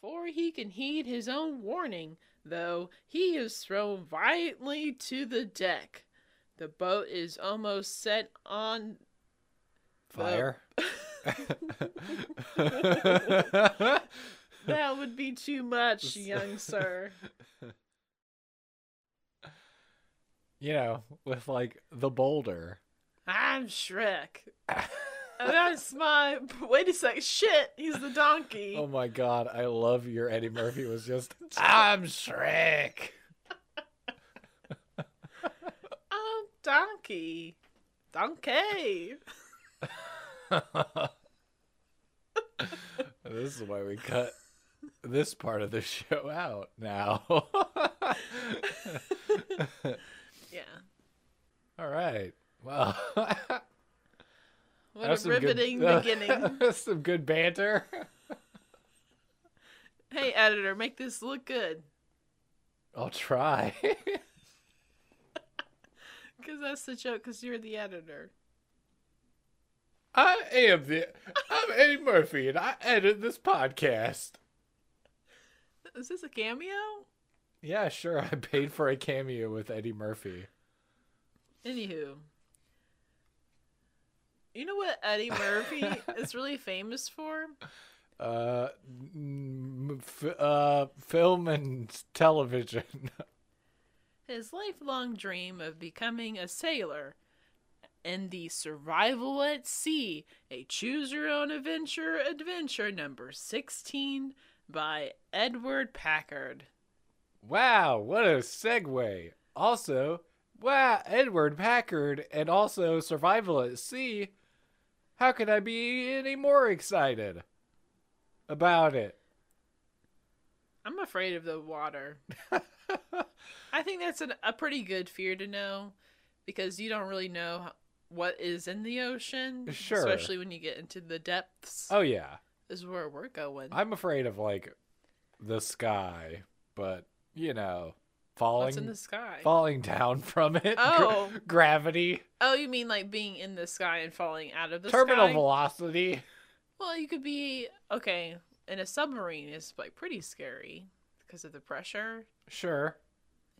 Before he can heed his own warning, though, he is thrown violently to the deck. The boat is almost set on Fire. That would be too much, young sir. you know, with like the boulder. I'm Shrek. That's my. Wait a sec. Shit, he's the donkey. Oh my god, I love your Eddie Murphy was just I'm Shrek. Oh, donkey. Donkey. this is why we cut this part of the show out now. Yeah. All right. Well, What that's a riveting good, beginning. some good banter. hey, editor, make this look good. I'll try. Because that's the joke, because you're the editor. I am the I'm Eddie Murphy and I edit this podcast. Is this a cameo? Yeah, sure. I paid for a cameo with Eddie Murphy. Anywho. You know what Eddie Murphy is really famous for? Uh, f- uh, film and television. His lifelong dream of becoming a sailor and the survival at sea, a choose your own adventure adventure number 16 by Edward Packard. wow, what a segue. Also, wow, Edward Packard and also Survival at Sea. How could I be any more excited about it? I'm afraid of the water. I think that's an, a pretty good fear to know because you don't really know what is in the ocean. Sure. Especially when you get into the depths. Oh yeah. This is where we're going. I'm afraid of like the sky, but you know, What's falling in the sky? falling down from it. gra- Oh. gravity, oh, you mean like being in the sky and falling out of the terminal sky? velocity. Well, you could be okay. In a submarine is like pretty scary because of the pressure Sure.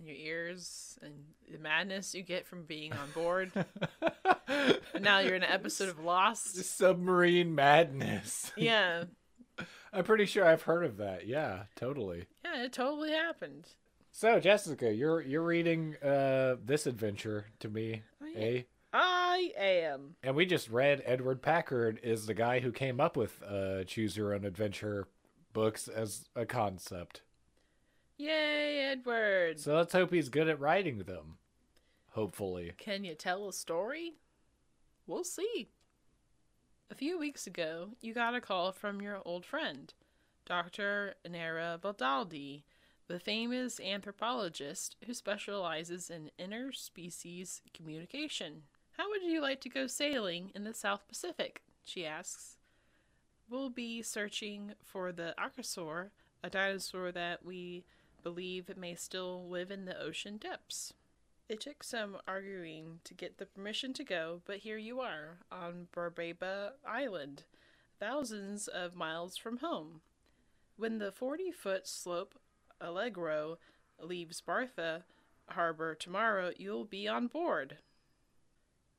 in your ears and the madness you get from being on board. and now you're in an episode of Lost. Submarine madness. Yeah, I'm pretty sure I've heard of that. Yeah, totally. yeah, it totally happened. So, Jessica, you're you're reading uh this adventure to me, yeah. eh? I am. And we just read Edward Packard is the guy who came up with uh choose your own adventure books as a concept. Yay, Edward. So let's hope he's good at writing them. Hopefully. Can you tell a story? We'll see. A few weeks ago, you got a call from your old friend, Dr. Nera Vidaldi, the famous anthropologist who specializes in interspecies communication. How would you like to go sailing in the South Pacific? She asks. We'll be searching for the Archosaur, a dinosaur that we believe may still live in the ocean depths. It took some arguing to get the permission to go, but here you are on Barbaba Island, thousands of miles from home. When the 40 foot sloop Allegro leaves Bartha Harbor tomorrow, you'll be on board.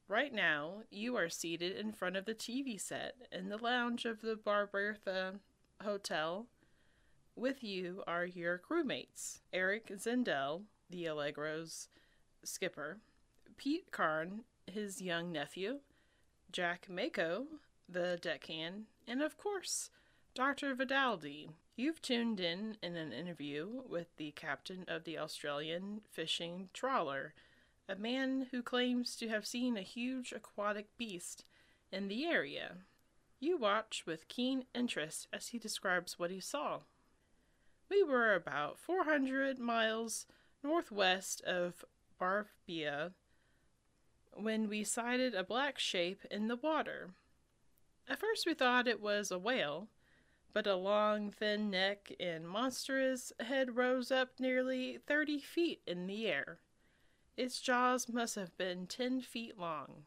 Right now, you are seated in front of the TV set in the lounge of the Barbertha Hotel. With you are your crewmates Eric Zendel, the Allegro's skipper, Pete Karn, his young nephew, Jack Mako, the deckhand, and of course, Dr. Vidaldi. You've tuned in in an interview with the captain of the Australian fishing trawler, a man who claims to have seen a huge aquatic beast in the area. You watch with keen interest as he describes what he saw. We were about 400 miles northwest of Barbia when we sighted a black shape in the water. At first, we thought it was a whale, but a long, thin neck and monstrous head rose up nearly 30 feet in the air. Its jaws must have been 10 feet long.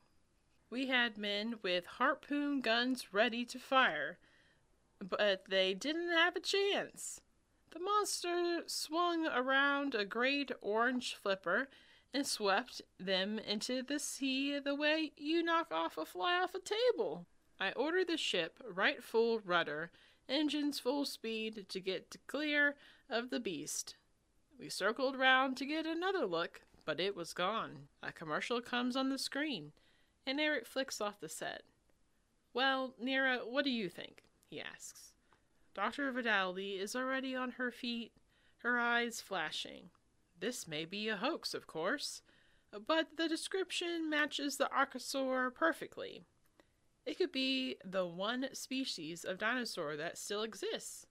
We had men with harpoon guns ready to fire, but they didn't have a chance. The monster swung around a great orange flipper and swept them into the sea the way you knock off a fly off a table. I ordered the ship right full rudder, engines full speed to get clear of the beast. We circled round to get another look, but it was gone. A commercial comes on the screen, and Eric flicks off the set. Well, Nira, what do you think? he asks. Dr. Vidaldi is already on her feet, her eyes flashing. This may be a hoax, of course, but the description matches the archosaur perfectly. It could be the one species of dinosaur that still exists.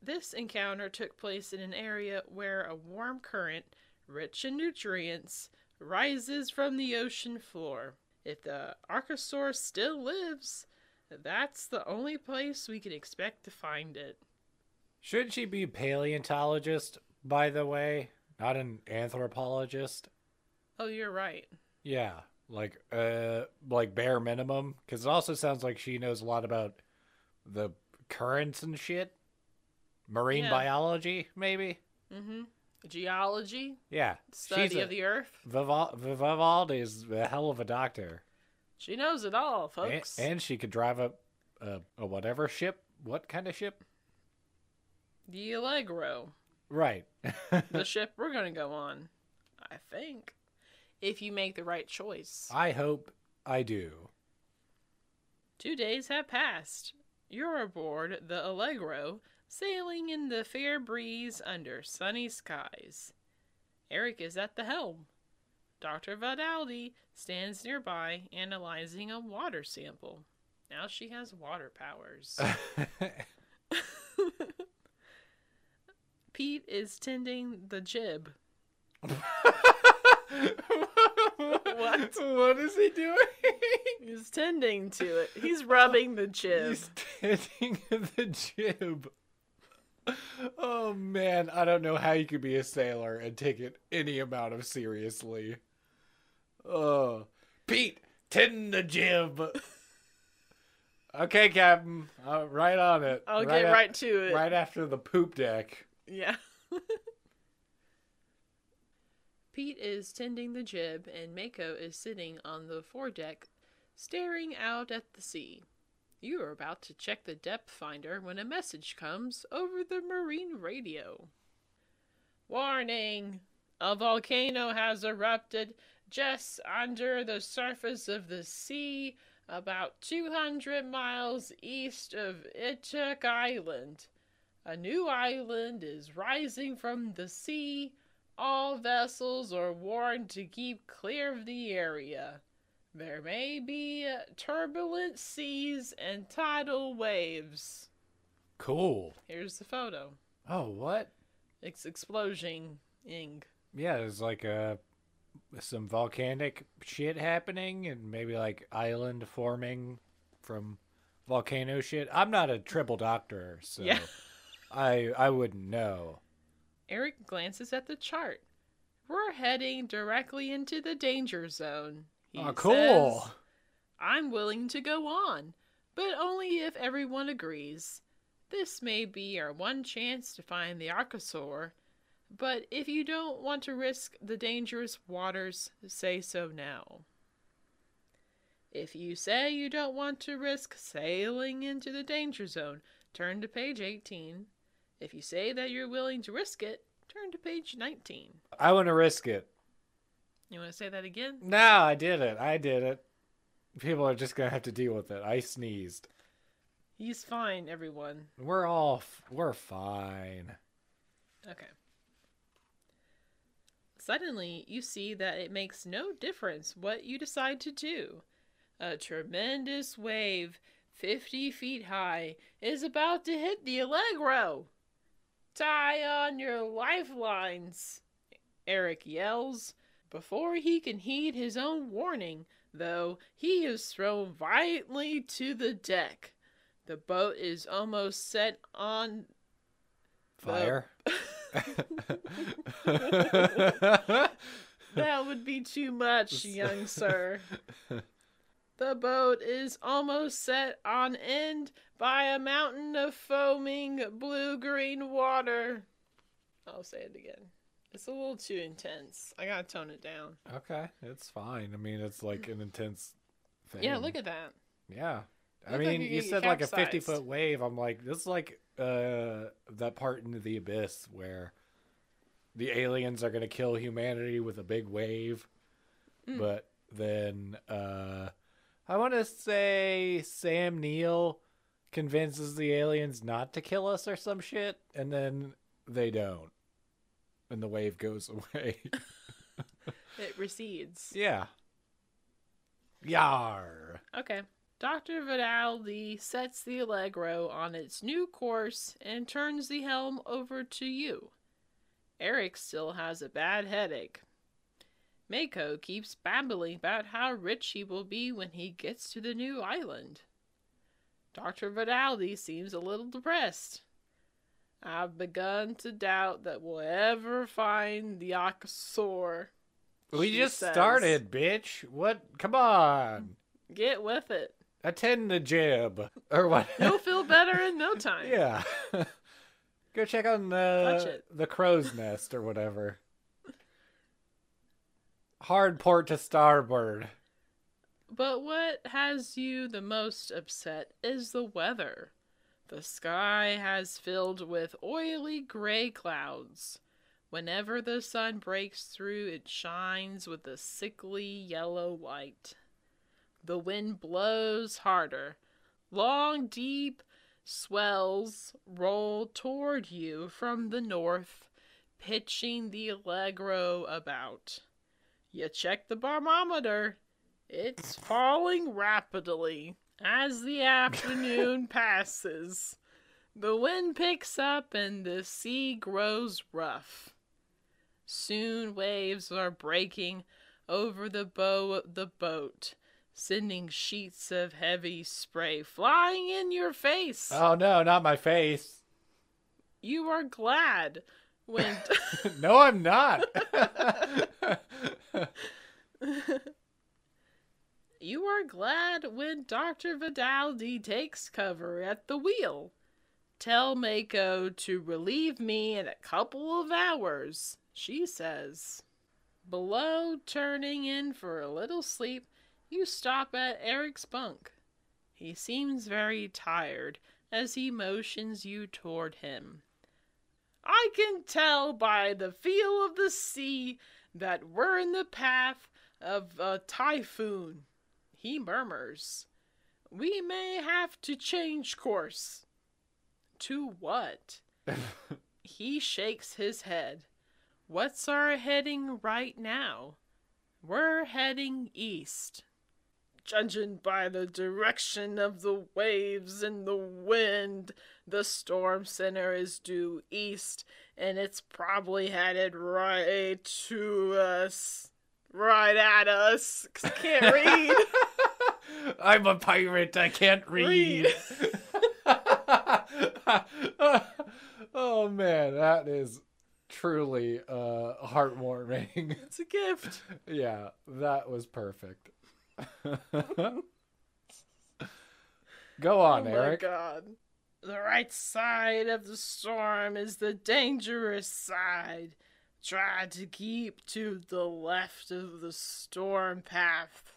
This encounter took place in an area where a warm current, rich in nutrients, rises from the ocean floor. If the archosaur still lives, that's the only place we can expect to find it. Shouldn't she be paleontologist, by the way, not an anthropologist? Oh, you're right. Yeah, like uh, like bare minimum, because it also sounds like she knows a lot about the currents and shit. Marine Yeah. biology, maybe. Mm-hmm. Geology, Yeah, study of the earth. Vival- Vivaldi is a hell of a doctor, She knows it all, and, folks. and she could drive a, a a whatever ship. What kind of ship? the Allegro, Right. the ship we're going to go on, I think, if you make the right choice. I hope I do. Two days have passed. You're aboard the Allegro, sailing in the fair breeze under sunny skies. Eric is at the helm. Dr. Vidaldi stands nearby, analyzing a water sample. Now she has water powers. Pete is tending the jib. what? What is he doing? He's tending to it. He's rubbing the jib. He's tending the jib. Oh man, I don't know how you could be a sailor and take it any amount of seriously. Oh, Pete, tend the jib. Okay, Captain, uh, right on it. I'll right get right to it. Right after the poop deck. Yeah. Pete is tending the jib, and Mako is sitting on the foredeck, staring out at the sea. You are about to check the depth finder when a message comes over the marine radio. Warning! A volcano has erupted just under the surface of the sea, about 200 miles east of Ituk Island. A new island is rising from the sea. All vessels are warned to keep clear of the area. There may be turbulent seas and tidal waves. Cool. Here's the photo. Oh, what? It's explosion ing. Yeah, there's like a some volcanic shit happening and maybe like island forming from volcano shit. I'm not a triple doctor, so Yeah. I I wouldn't know. Eric glances at the chart. We're heading directly into the danger zone. He oh, cool. says. I'm willing to go on, but only if everyone agrees. This may be our one chance to find the Archosaur, but if you don't want to risk the dangerous waters, say so now. If you say you don't want to risk sailing into the danger zone, turn to page 18. If you say that you're willing to risk it, turn to page 19. I want to risk it. You want to say that again? No, I did it. I did it. People are just gonna have to deal with it. I sneezed. He's fine, everyone. We're all f- we're fine. Okay. Suddenly, you see that it makes no difference what you decide to do. A tremendous wave, 50 feet high, is about to hit the Allegro. Tie on your lifelines, Eric yells. Before he can heed his own warning, though, he is thrown violently to the deck. The boat is almost set on Fire. That would be too much, young sir. The boat is almost set on end by a mountain of foaming blue green water. I'll say it again. It's a little too intense. I gotta tone it down. Okay, it's fine. I mean, it's like an intense thing. Yeah, look at that. Yeah. I Look like mean, you you said like a 50 foot wave. I'm like, this is like uh, that part into the abyss where the aliens are going to kill humanity with a big wave. Mm. But then uh, I want to say Sam Neill convinces the aliens not to kill us or some shit. And then they don't. And the wave goes away. It recedes. yeah. Yar. Okay. Dr. Vidaldi sets the Allegro on its new course and turns the helm over to you. Eric still has a bad headache. Mako keeps babbling about how rich he will be when he gets to the new island. Dr. Vidaldi seems a little depressed. I've begun to doubt that we'll ever find the Archosaur. We just says. started, bitch. What? Come on. Get with it. Attend the jib. Or what? You'll feel better in no time. yeah. Go check on the, the crow's nest or whatever. Hard port to starboard. But what has you the most upset is the weather. The sky has filled with oily gray clouds. Whenever the sun breaks through, it shines with a sickly yellow light. The wind blows harder. Long, deep swells roll toward you from the north, pitching the Allegro about. You check the barometer. It's falling rapidly as the afternoon passes. The wind picks up and the sea grows rough. Soon waves are breaking over the bow of the boat, sending sheets of heavy spray flying in your face. Oh no, not my face. You are glad when no, I'm not. You are glad when Dr. Vidaldi takes cover at the wheel. Tell Mako to relieve me in a couple of hours, she says. Below, turning in for a little sleep, you stop at Eric's bunk. He seems very tired as he motions you toward him. I can tell by the feel of the sea that we're in the path of a typhoon, he murmurs. We may have to change course. To what? he shakes his head. What's our heading right now? We're heading east. Judging by the direction of the waves and the wind, the storm center is due east, and it's probably headed right to us. Right at us. 'cause I can't read. I'm a pirate. I can't read. oh man, that is truly uh, heartwarming. it's a gift. yeah, that was perfect. Go on, oh Eric. my god. The right side of the storm is the dangerous side. Try to keep to the left of the storm path.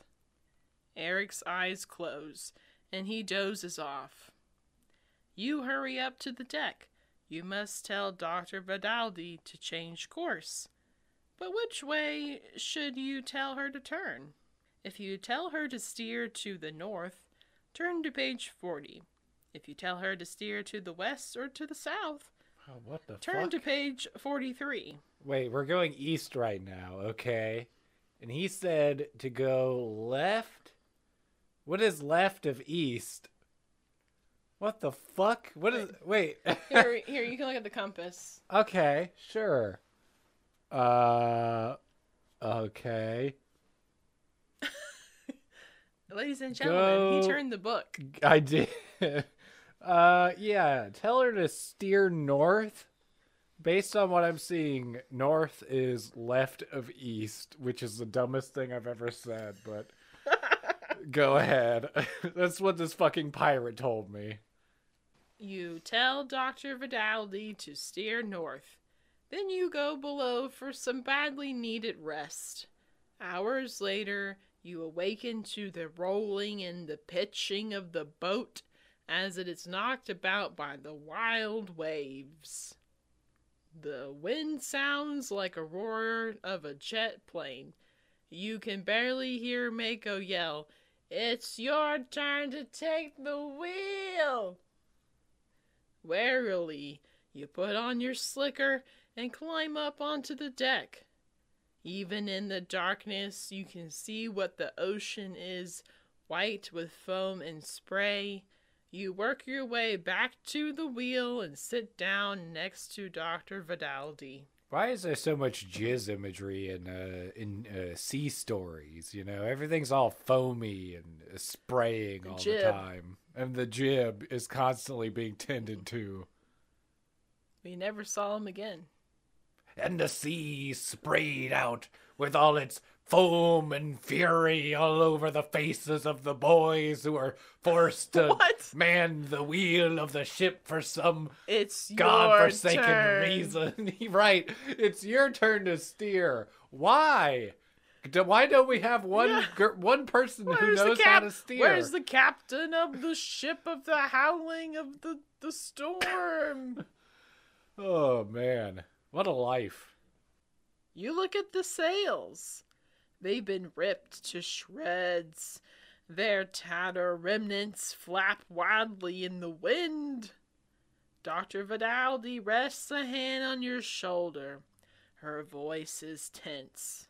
Eric's eyes close, and he dozes off. You hurry up to the deck. You must tell Dr. Vidaldi to change course. But which way should you tell her to turn? If you tell her to steer to the north, turn to page 40. If you tell her to steer to the west or to the south, Oh, what the turn fuck? to page 43. Wait, we're going east right now, okay? And he said to go left. What is left of east? What the fuck? What is? Wait. Here, here, you can look at the compass. okay, sure. Uh, okay. Ladies and gentlemen, Go- he turned the book. I did. Uh, yeah. Tell her to steer north. Based on what I'm seeing, north is left of east, which is the dumbest thing I've ever said. But Go ahead. That's what this fucking pirate told me. You tell Dr. Vidaldi to steer north. Then you go below for some badly needed rest. Hours later, you awaken to the rolling and the pitching of the boat as it is knocked about by the wild waves. The wind sounds like a roar of a jet plane. You can barely hear Mako yell, It's your turn to take the wheel! Warily, you put on your slicker and climb up onto the deck. Even in the darkness, you can see what the ocean is white with foam and spray. You work your way back to the wheel and sit down next to Dr. Vidaldi. Why is there so much jizz imagery in uh, in uh, sea stories? You know, everything's all foamy and uh, spraying all jib. the time, and the jib is constantly being tended to. We never saw him again. And the sea sprayed out with all its foam and fury all over the faces of the boys who were forced to What? man the wheel of the ship for some It's godforsaken reason. right. It's your turn to steer. Why? Why don't we have one Yeah. one person who Where's the knows how to steer? Where's the captain of the ship of the howling of the, the storm? Oh man, what a life! You look at the sails. They've been ripped to shreds. Their tatter remnants flap wildly in the wind. Dr. Vidaldi rests a hand on your shoulder. Her voice is tense.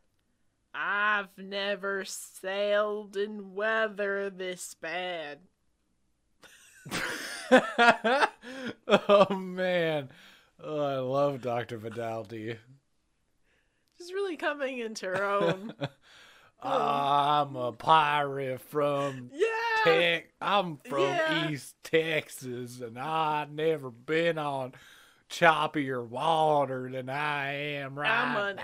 I've never sailed in weather this bad. oh man, oh, I love Doctor Vidaldi. She's really coming into her own. I'm a pirate from yeah! Tex. I'm from Yeah. East Texas, and I never been on choppier water than I am right now. I'm an now.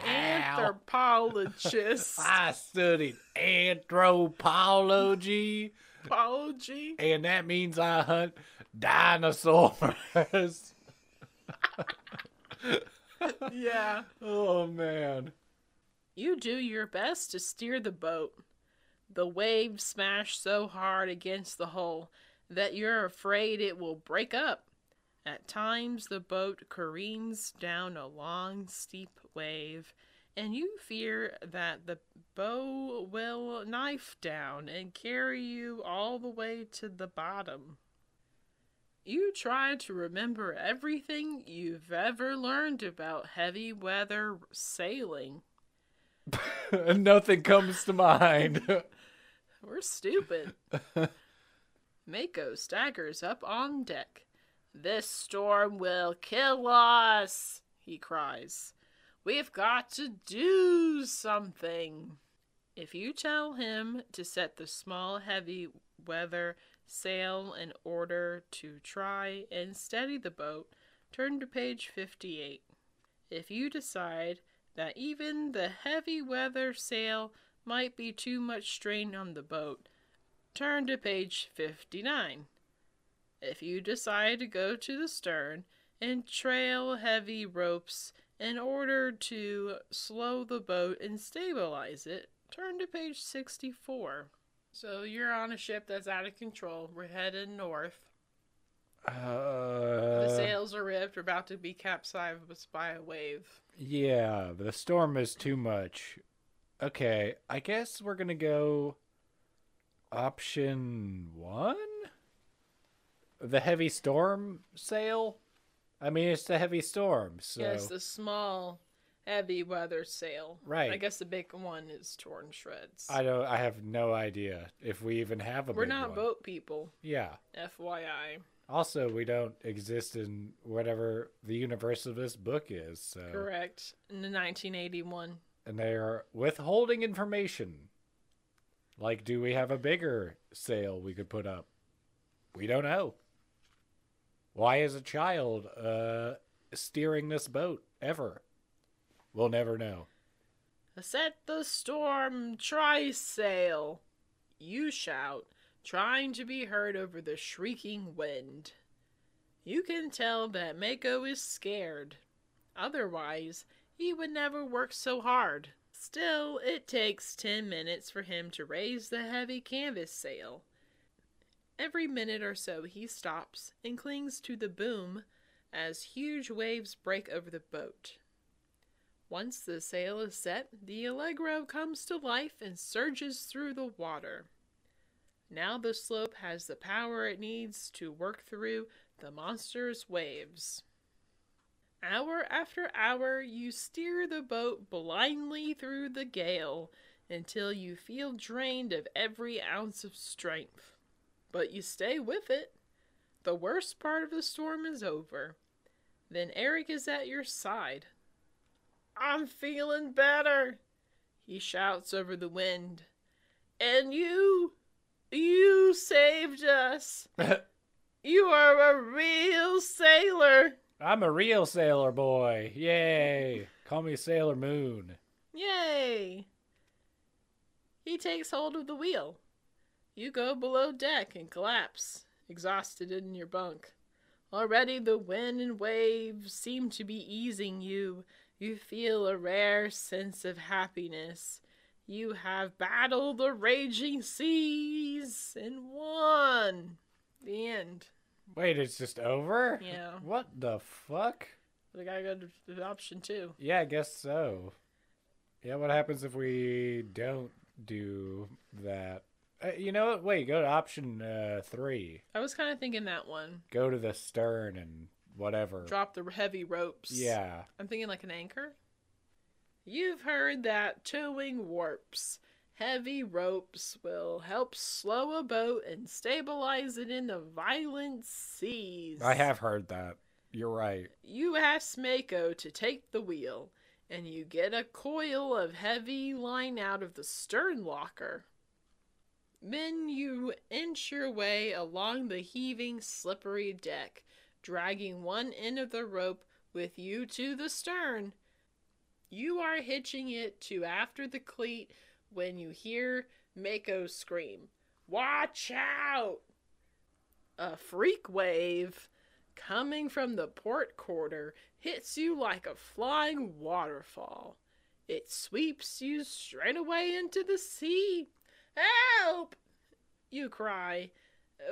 anthropologist. I studied anthropology, Apology. and that means I hunt dinosaurs. Yeah. oh man. You do your best to steer the boat. The waves smash so hard against the hull that you're afraid it will break up. At times, the boat careens down a long, steep wave, and you fear that the bow will knife down and carry you all the way to the bottom. You try to remember everything you've ever learned about heavy weather sailing. Nothing comes to mind. We're stupid. Mako staggers up on deck. This storm will kill us, he cries. We've got to do something. If you tell him to set the small, heavy weather sail in order to try and steady the boat, turn to page 58. If you decide that even the heavy weather sail might be too much strain on the boat, turn to page 59. If you decide to go to the stern and trail heavy ropes in order to slow the boat and stabilize it, turn to page 64. So you're on a ship that's out of control. We're headed north. The uh, sails are ripped. We're about to be capsized by a wave. Yeah, the storm is too much. Okay, I guess we're gonna go option one? The heavy storm sail? I mean, it's the heavy storm, so. Yes, the small, heavy weather sail. Right. I guess the big one is torn shreds. I don't. I have no idea if we even have a. Boat. We're not one. boat people. Yeah. FYI. Also, we don't exist in whatever the universe of this book is. So. Correct. In the 1981. and they are withholding information. Like, do we have a bigger sale we could put up? We don't know. Why is a child uh, steering this boat ever? We'll never know. Set the storm trysail. You shout, trying to be heard over the shrieking wind. You can tell that Mako is scared. Otherwise, he would never work so hard. Still, it takes ten minutes for him to raise the heavy canvas sail. Every minute or so, he stops and clings to the boom as huge waves break over the boat. Once the sail is set, the Allegro comes to life and surges through the water. Now the sloop has the power it needs to work through the monstrous waves. Hour after hour, you steer the boat blindly through the gale until you feel drained of every ounce of strength. But you stay with it. The worst part of the storm is over. Then Eric is at your side. I'm feeling better, he shouts over the wind. And you, you saved us. you are a real sailor. I'm a real sailor boy. Yay. Call me Sailor Moon. Yay! He takes hold of the wheel. You go below deck and collapse, exhausted in your bunk. Already the wind and waves seem to be easing you. You feel a rare sense of happiness. You have battled the raging seas and won. The end. Wait, it's just over? Yeah. What the fuck? We gotta go to option two. Yeah, I guess so. Yeah, what happens if we don't do that? Uh, you know what? Wait, go to option uh, three. I was kind of thinking that one. Go to the stern and whatever. Drop the heavy ropes. Yeah. I'm thinking like an anchor. You've heard that towing warps. Heavy ropes will help slow a boat and stabilize it in the violent seas. I have heard that. You're right. You ask Mako to take the wheel, and you get a coil of heavy line out of the stern locker. Then you inch your way along the heaving, slippery deck, dragging one end of the rope with you to the stern. You are hitching it to after the cleat when you hear Mako scream, Watch out! A freak wave coming from the port quarter hits you like a flying waterfall. It sweeps you straight away into the sea. Help! You cry,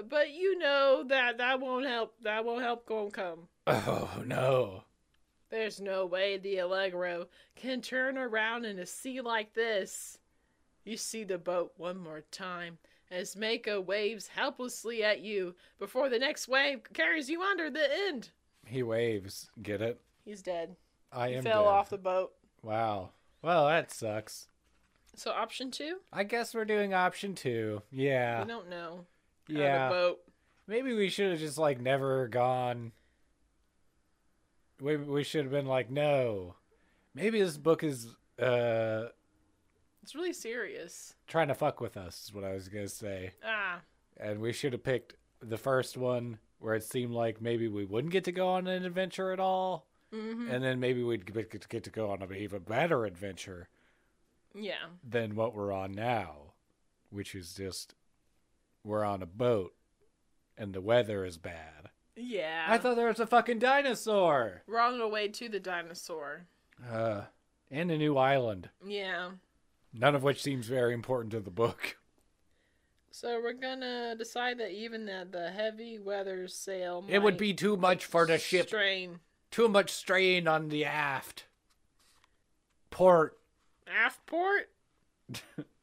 but you know that that won't help. That won't help. Go come. Oh no. There's no way the Allegro can turn around in a sea like this. You see the boat one more time as Mako waves helplessly at you before the next wave carries you under the end. He waves. Get it? He's dead. I He am fell dead. off the boat. Wow. Well, that sucks. So option two, I guess we're doing option two. Yeah. we don't know. Yeah. Maybe we should have just like never gone. We we should have been like no. Maybe this book is uh It's really serious. trying to fuck with us. Is what I was gonna say. Ah, And we should have picked the first one where it seemed like maybe we wouldn't get to go on an adventure at all, mm-hmm. and then maybe we'd get to, get to go on an even better adventure yeah. than what we're on now, which is just we're on a boat and the weather is bad. Yeah. I thought there was a fucking dinosaur. we're on our way to the dinosaur. Uh, and a new island, Yeah. none of which seems very important to the book. So we're gonna decide that even that the heavy weather sail It would be too much for the ship. strain. Too much strain on the aft. Port. Aft port.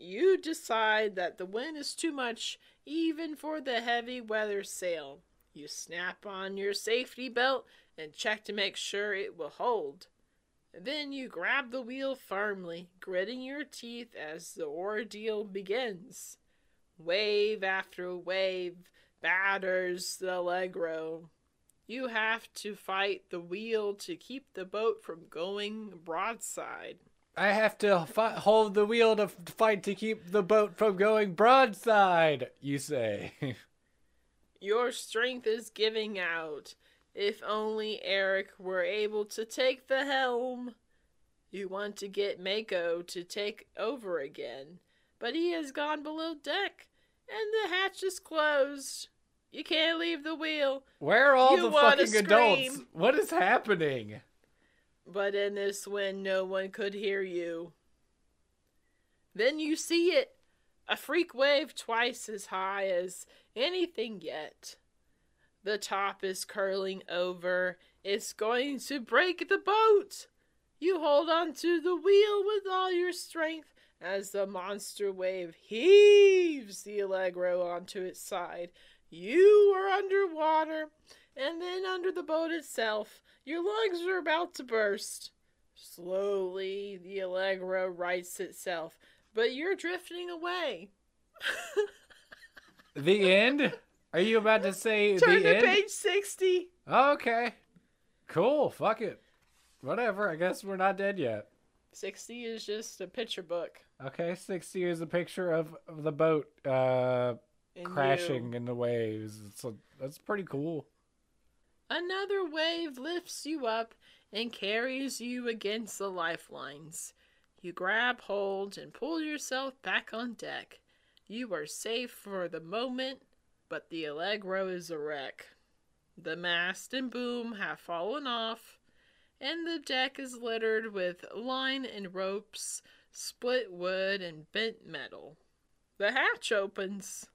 you decide that the wind is too much even for the heavy weather sail. You snap on your safety belt and check to make sure it will hold. Then you grab the wheel firmly, gritting your teeth as the ordeal begins. Wave after wave batters the Allegro. You have to fight the wheel to keep the boat from going broadside. I have to fi- hold the wheel to f- fight to keep the boat from going broadside, you say. Your strength is giving out. If only Eric were able to take the helm. You want to get Mako to take over again, but he has gone below deck, and the hatch is closed. You can't leave the wheel, Where are all You the fucking adults? What is happening? But in this wind no one could hear you. Then you see it a freak wave twice as high as anything yet. The top is curling over. It's going to break the boat. You hold on to the wheel with all your strength as the monster wave heaves the Allegro onto its side. You are underwater, and then under the boat itself, your lungs are about to burst. Slowly, the Allegro rights itself, but you're drifting away. The end? Are you about to say Turn the to end? page 60. Okay. Cool. Fuck it. Whatever. I guess we're not dead yet. 60 is just a picture book. Okay, 60 is a picture of, of the boat uh, and crashing you. in the waves. It's a, that's pretty cool. Another wave lifts you up and carries you against the lifelines. You grab hold and pull yourself back on deck. You are safe for the moment, but the Allegro is a wreck. The mast and boom have fallen off, and the deck is littered with line and ropes, split wood, and bent metal. The hatch opens.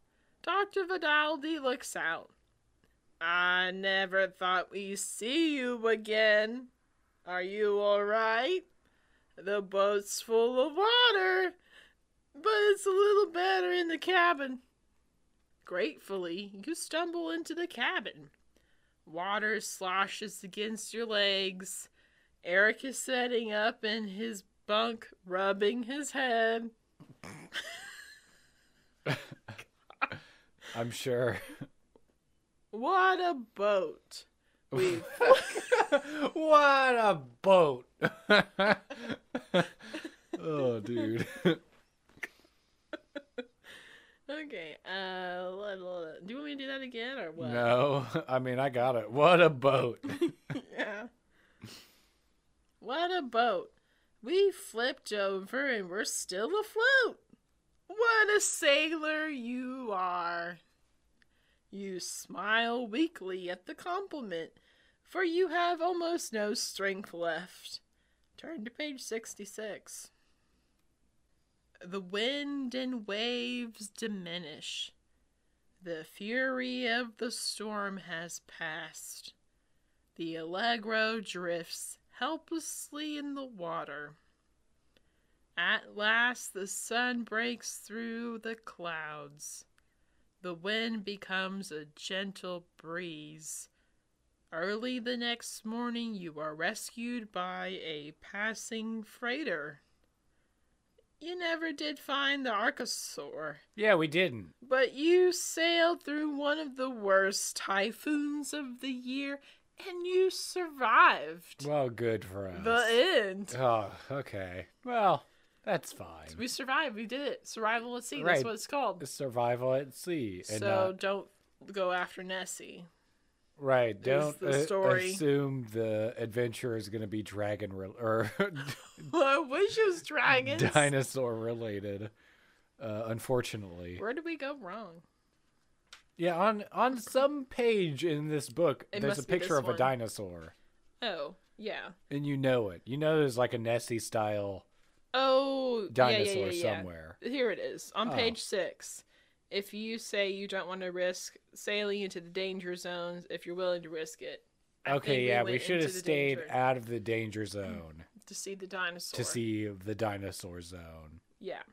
Dr. Vidaldi looks out. I never thought we'd see you again. Are you alright? The boat's full of water, but it's a little better in the cabin. Gratefully, you stumble into the cabin. Water sloshes against your legs. Eric is setting up in his bunk, rubbing his head. I'm sure. What a boat! We what a boat. oh, dude. okay. Uh, let- let- do you want me to do that again or what? No, I mean, I got it. What a boat. yeah. What a boat. We flipped over and we're still afloat. What a sailor you are. You smile weakly at the compliment, for you have almost no strength left. Turn to page 66. The wind and waves diminish. The fury of the storm has passed. The Allegro drifts helplessly in the water. At last, the sun breaks through the clouds. The wind becomes a gentle breeze. Early the next morning, you are rescued by a passing freighter. You never did find the Archosaur, yeah, we didn't. but you sailed through one of the worst typhoons of the year and you survived. Well, good for us. The end. Oh, okay. Well, that's fine. We survived. We did it. Survival at sea. Right. That's what it's called. Survival at sea. And so not- don't go after Nessie. right, don't uh, assume the adventure is going to be dragon re- or I wish it was dragons. dinosaur related. Uh, unfortunately, Where did we go wrong? yeah. On on some page in this book, It there's a must be this picture of a dinosaur, Oh, yeah. and you know it. You know there's like a Nessie style Oh, dinosaur yeah, yeah, yeah, somewhere. Here it is on Oh. page six. If you say you don't want to risk sailing into the danger zones, if you're willing to risk it. I Okay, yeah, we went should have stayed danger out of the danger zone to see the dinosaur. to see the dinosaur zone. Yeah.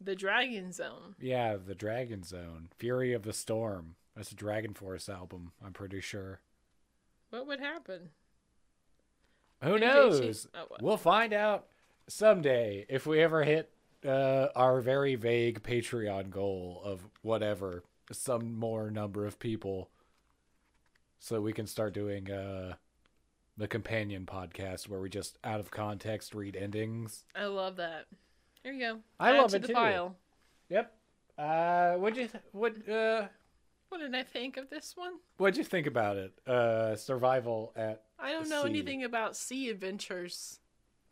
The dragon zone. Yeah, the Dragon Zone, Fury of the Storm. That's a Dragon Force album. I'm pretty sure. What would happen? Who knows? Oh? We'll find out someday if we ever hit uh, our very vague Patreon goal of whatever, some more number of people, so we can start doing uh, the companion podcast where we just out of context read endings. I love that. Here you go. I Add love to it the too. pile. Yep. Uh, what'd you th- what uh What did I think of this one? what'd you think about it? Uh, survival at I don't know Sea. anything about sea adventures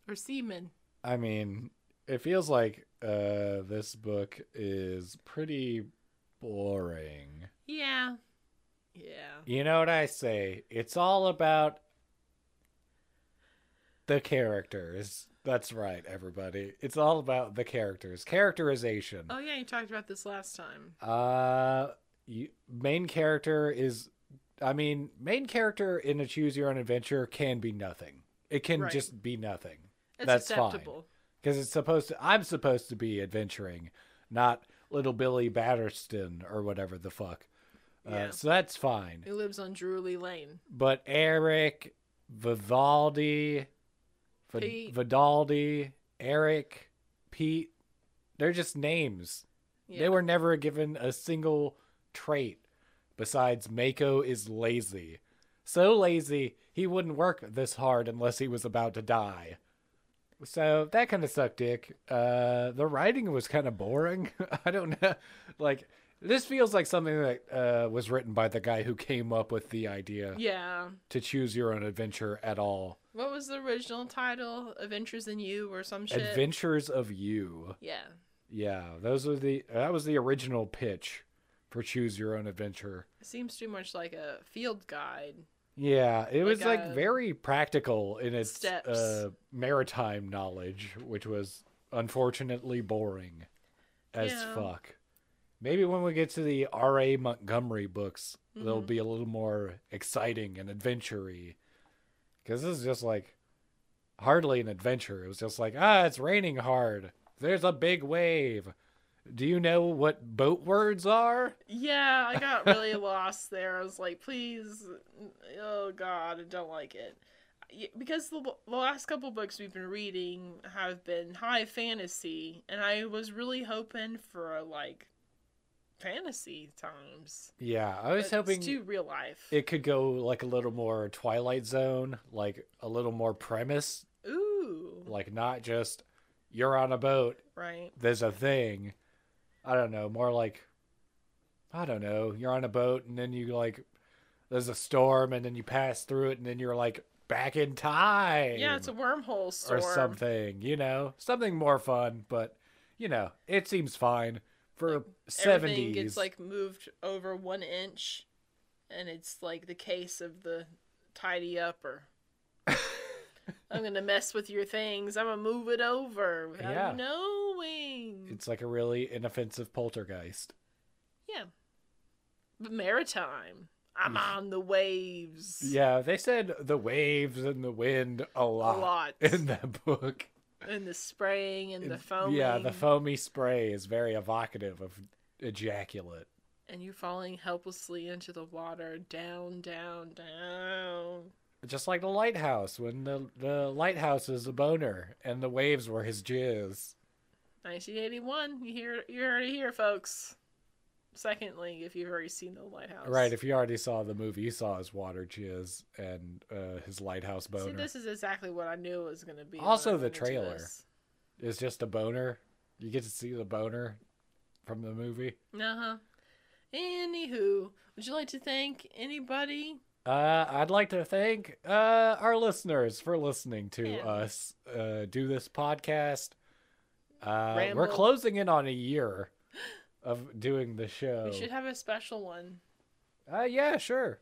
or seamen. I mean, it feels like uh, this book is pretty boring. Yeah. Yeah. You know what I say? It's all about the characters. That's right, everybody. It's all about the characters. Characterization. Oh yeah, you talked about this last time. Uh, you, main character is, I mean, main character in a choose your own adventure can be nothing. It can Right. just be nothing It's That's fine. acceptable. because it's supposed to. I'm supposed to be adventuring, not little Billy Batterston or whatever the fuck. Uh, Yeah. so that's fine. He lives on Drury Lane? But Eric, Vivaldi, V- Pete. Vidaldi, Eric, Pete, they're just names. Yeah. They were never given a single trait besides Mako is lazy. So lazy, he wouldn't work this hard unless he was about to die. So that kind of sucked dick. Uh, the writing was kind of boring. I don't know. Like, this feels like something that uh, was written by the guy who came up with the idea Yeah. to choose your own adventure at all. What was the original title? Adventures in You or some shit? Adventures of You. yeah. Yeah, those are the that was the original pitch for choose your own adventure. It seems too much like a field guide. Yeah, it was Like like very practical in its uh, maritime knowledge, which was unfortunately boring as Yeah. fuck. Maybe when we get to the R.A. Montgomery books, they'll Mhm. be a little more exciting and adventure-y. Because this is just like hardly an adventure. It was just like, ah, it's raining hard. There's a big wave. Do you know what boat words are? Yeah, I got really lost there. I was like, please, oh god, I don't like it. Because the, the last couple books we've been reading have been high fantasy, and I was really hoping for like fantasy times. Yeah, I was But hoping to real life. it could go like a little more Twilight Zone, like a little more premise, Ooh, like not just you're on a boat, right. there's a thing. I don't know, more like I don't know, you're on a boat and then you like there's a storm and then you pass through it and then you're like back in time. Yeah, it's a wormhole storm. or something, you know, something more fun, but you know, it seems fine for Everything seventies. gets like moved over one inch, and it's like the case of the tidy up or I'm gonna mess with your things. I'm gonna move it over without Yeah. you knowing. it's like a really inoffensive poltergeist. Yeah, but maritime. I'm on the waves. Yeah, they said the waves and the wind a a lot, lot. in that book. and the spraying and the foaming. Yeah, the foamy spray is very evocative of ejaculate. and you're falling helplessly into the water, down, down, down. Just like the lighthouse, when the the lighthouse is a boner and the waves were his jizz. 1981. You hear? You heard it here, folks. Secondly, if you've already seen the lighthouse, Right, if you already saw the movie, you saw his water jizz and uh, his lighthouse boner. See, this is exactly what I knew it was going to be. Also the trailer. is just a boner. You get to see the boner from the movie. Uh-huh. Anywho, would you like to thank anybody? Uh, I'd like to thank uh, our listeners for listening to Yeah. us uh, do this podcast. Uh, we're closing in on a year of doing the show. We should have a special one. Uh, yeah, sure.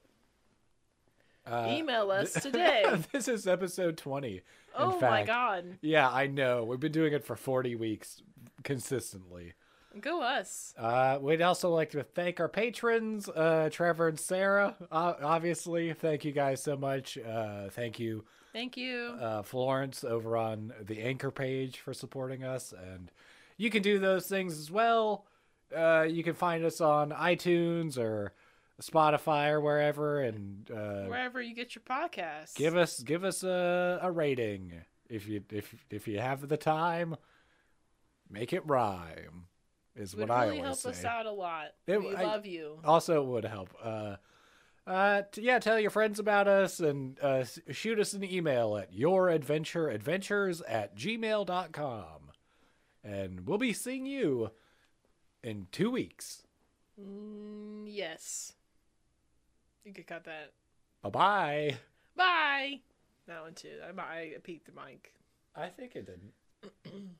Uh, Email us today. this is episode 20. oh my fact. god. Yeah, I know. We've been doing it for 40 weeks consistently. Go us. Uh, we'd also like to thank our patrons, uh, Trevor and Sarah. Uh, obviously, thank you guys so much. Uh, thank you, Thank you. uh, Florence, over on the Anchor page for supporting us, and you can do those things as well. Uh, you can find us on iTunes or Spotify or wherever, and uh, Wherever you get your podcasts. give us give us a, a rating if you if if you have the time. Make it rhyme is would what I really always help say. us out a lot. It- we I- love you. also it would help uh uh t- yeah tell your friends about us and uh shoot us an email at youradventureadventures at gmail.com and we'll be seeing you in two weeks Mm, yes. You could cut that. bye-bye Bye. That one too. I, I peaked the mic. i think it didn't